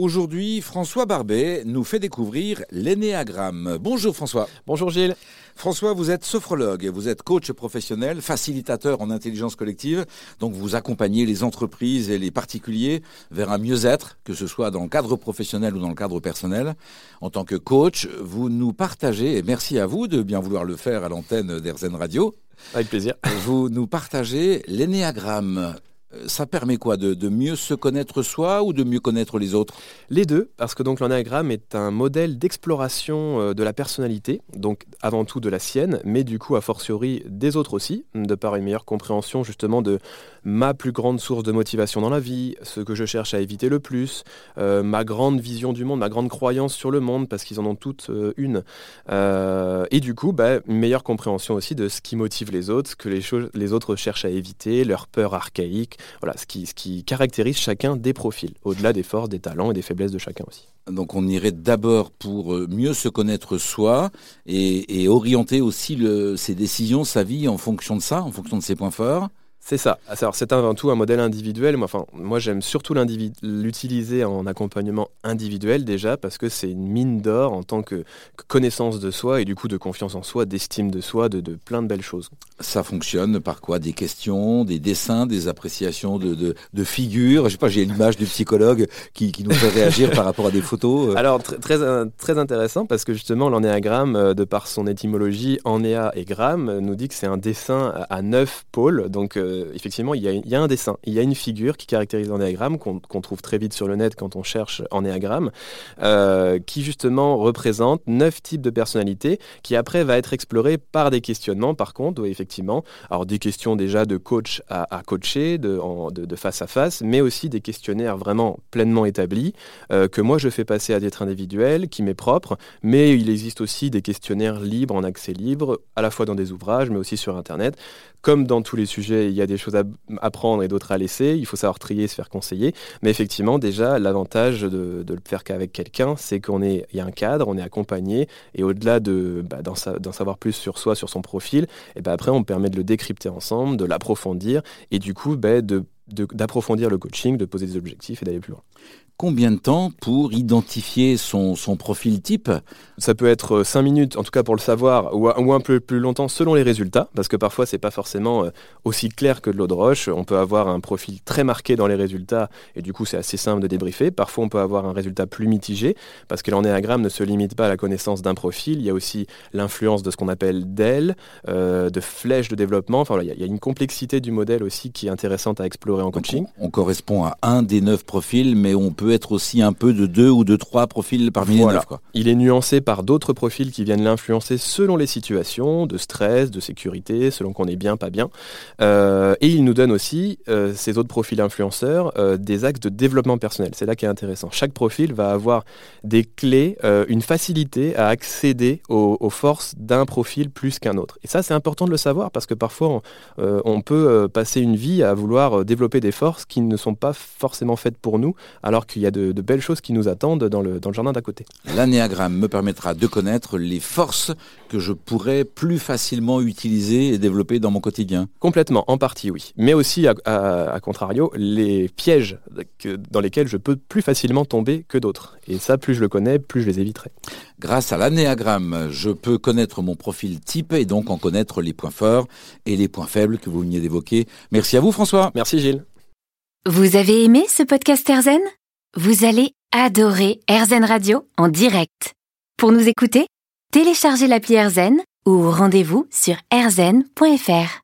Aujourd'hui, François Barbet nous fait découvrir l'énéagramme. Bonjour François. Bonjour Gilles. François, vous êtes sophrologue, vous êtes coach professionnel, facilitateur en intelligence collective, donc vous accompagnez les entreprises et les particuliers vers un mieux-être, que ce soit dans le cadre professionnel ou dans le cadre personnel. En tant que coach, vous nous partagez, et merci à vous de bien vouloir le faire à l'antenne d'Airzen Radio, avec plaisir. Vous nous partagez l'énéagramme. Euh, ça permet quoi de, mieux se connaître soi ou de mieux connaître les autres? Les deux, parce que donc l'ennéagramme est un modèle d'exploration euh, de la personnalité, donc avant tout de la sienne, mais du coup a fortiori des autres aussi, de par une meilleure compréhension justement de ma plus grande source de motivation dans la vie, ce que je cherche à éviter le plus, euh, ma grande vision du monde, ma grande croyance sur le monde, parce qu'ils en ont toutes une. et du coup, bah, une meilleure compréhension aussi de ce qui motive les autres, ce que les, autres cherchent à éviter, leurs peurs archaïques voilà, ce qui, caractérise chacun des profils, au-delà des forces, des talents et des faiblesses de chacun aussi. Donc on irait d'abord pour euh, mieux se connaître soi et, orienter aussi ses décisions, sa vie en fonction de ça, en fonction de ses points forts. C'est ça. Alors c'est avant tout un modèle individuel. Moi, enfin, moi j'aime surtout l'utiliser en accompagnement individuel déjà parce que c'est une mine d'or en tant que, connaissance de soi et du coup de confiance en soi, d'estime de soi, de, plein de belles choses. Ça fonctionne par quoi? Des questions, des dessins, des appréciations de, de, figures? Je sais pas, j'ai l'image du psychologue qui, nous fait réagir par rapport à des photos. Alors très, euh, très intéressant parce que justement l'ennéagramme, euh, de par son étymologie, ennéa et gramme, nous dit que c'est un dessin à neuf pôles. Donc euh, effectivement, il y, a, un dessin, il y a une figure qui caractérise l'ennéagramme, qu'on trouve très vite sur le net quand on cherche ennéagramme, euh, qui justement représente neuf types de personnalités, qui après va être exploré par des questionnements, par contre, effectivement. Alors des questions déjà de coach à, coacher, de, face à face, mais aussi des questionnaires vraiment pleinement établis, euh, que moi je fais passer à titre individuel, qui m'est propre, mais il existe aussi des questionnaires libres en accès libre, à la fois dans des ouvrages, mais aussi sur Internet. Comme dans tous les sujets, il y a des choses à apprendre et d'autres à laisser. Il faut savoir trier, se faire conseiller. Mais effectivement, déjà, l'avantage de, le faire qu'avec quelqu'un, c'est qu'on est, il y a un cadre, on est accompagné, et au-delà de bah, d'en, savoir plus sur soi, sur son profil, et ben après, on permet de le décrypter ensemble, de l'approfondir, et du coup, bah, de d'approfondir le coaching, de poser des objectifs et d'aller plus loin combien de temps pour identifier son, son profil type? Ça peut être 5 euh, minutes, en tout cas pour le savoir, ou, un peu plus longtemps selon les résultats, parce que parfois c'est pas forcément euh, aussi clair que de l'eau de roche. On peut avoir un profil très marqué dans les résultats, et du coup c'est assez simple de débriefer. Parfois on peut avoir un résultat plus mitigé, parce que l'ennéagramme ne se limite pas à la connaissance d'un profil, il y a aussi l'influence de ce qu'on appelle d'ailes, euh, de flèches de développement. Enfin, il y, a une complexité du modèle aussi qui est intéressante à explorer en coaching. on correspond à un des neuf profils, mais on peut être aussi un peu de deux ou de trois profils parmi les neuf. Quoi. Il est nuancé par d'autres profils qui viennent l'influencer selon les situations de stress, de sécurité, selon qu'on est bien, pas bien. Euh, et il nous donne aussi, euh, ces autres profils influenceurs, euh, des axes de développement personnel. C'est là qui est intéressant. Chaque profil va avoir des clés, une facilité à accéder aux, forces d'un profil plus qu'un autre. Et ça, c'est important de le savoir parce que parfois, on, on peut passer une vie à vouloir développer des forces qui ne sont pas forcément faites pour nous, alors qu'il y a de, belles choses qui nous attendent dans le, dans le jardin d'à côté. L'anéagramme me permettra de connaître les forces que je pourrais plus facilement utiliser et développer dans mon quotidien. Complètement, en partie oui. Mais aussi, à, contrario, les pièges dans lesquels je peux plus facilement tomber que d'autres. Et ça, plus je le connais, plus je les éviterai. Grâce à l'anéagramme, je peux connaître mon profil type et donc en connaître les points forts et les points faibles que vous veniez d'évoquer. Merci à vous François. Merci Gilles. Vous avez aimé ce podcast Erzen? Vous allez adorer AirZen Radio en direct. Pour nous écouter, téléchargez l'appli AirZen ou rendez-vous sur airzen.fr.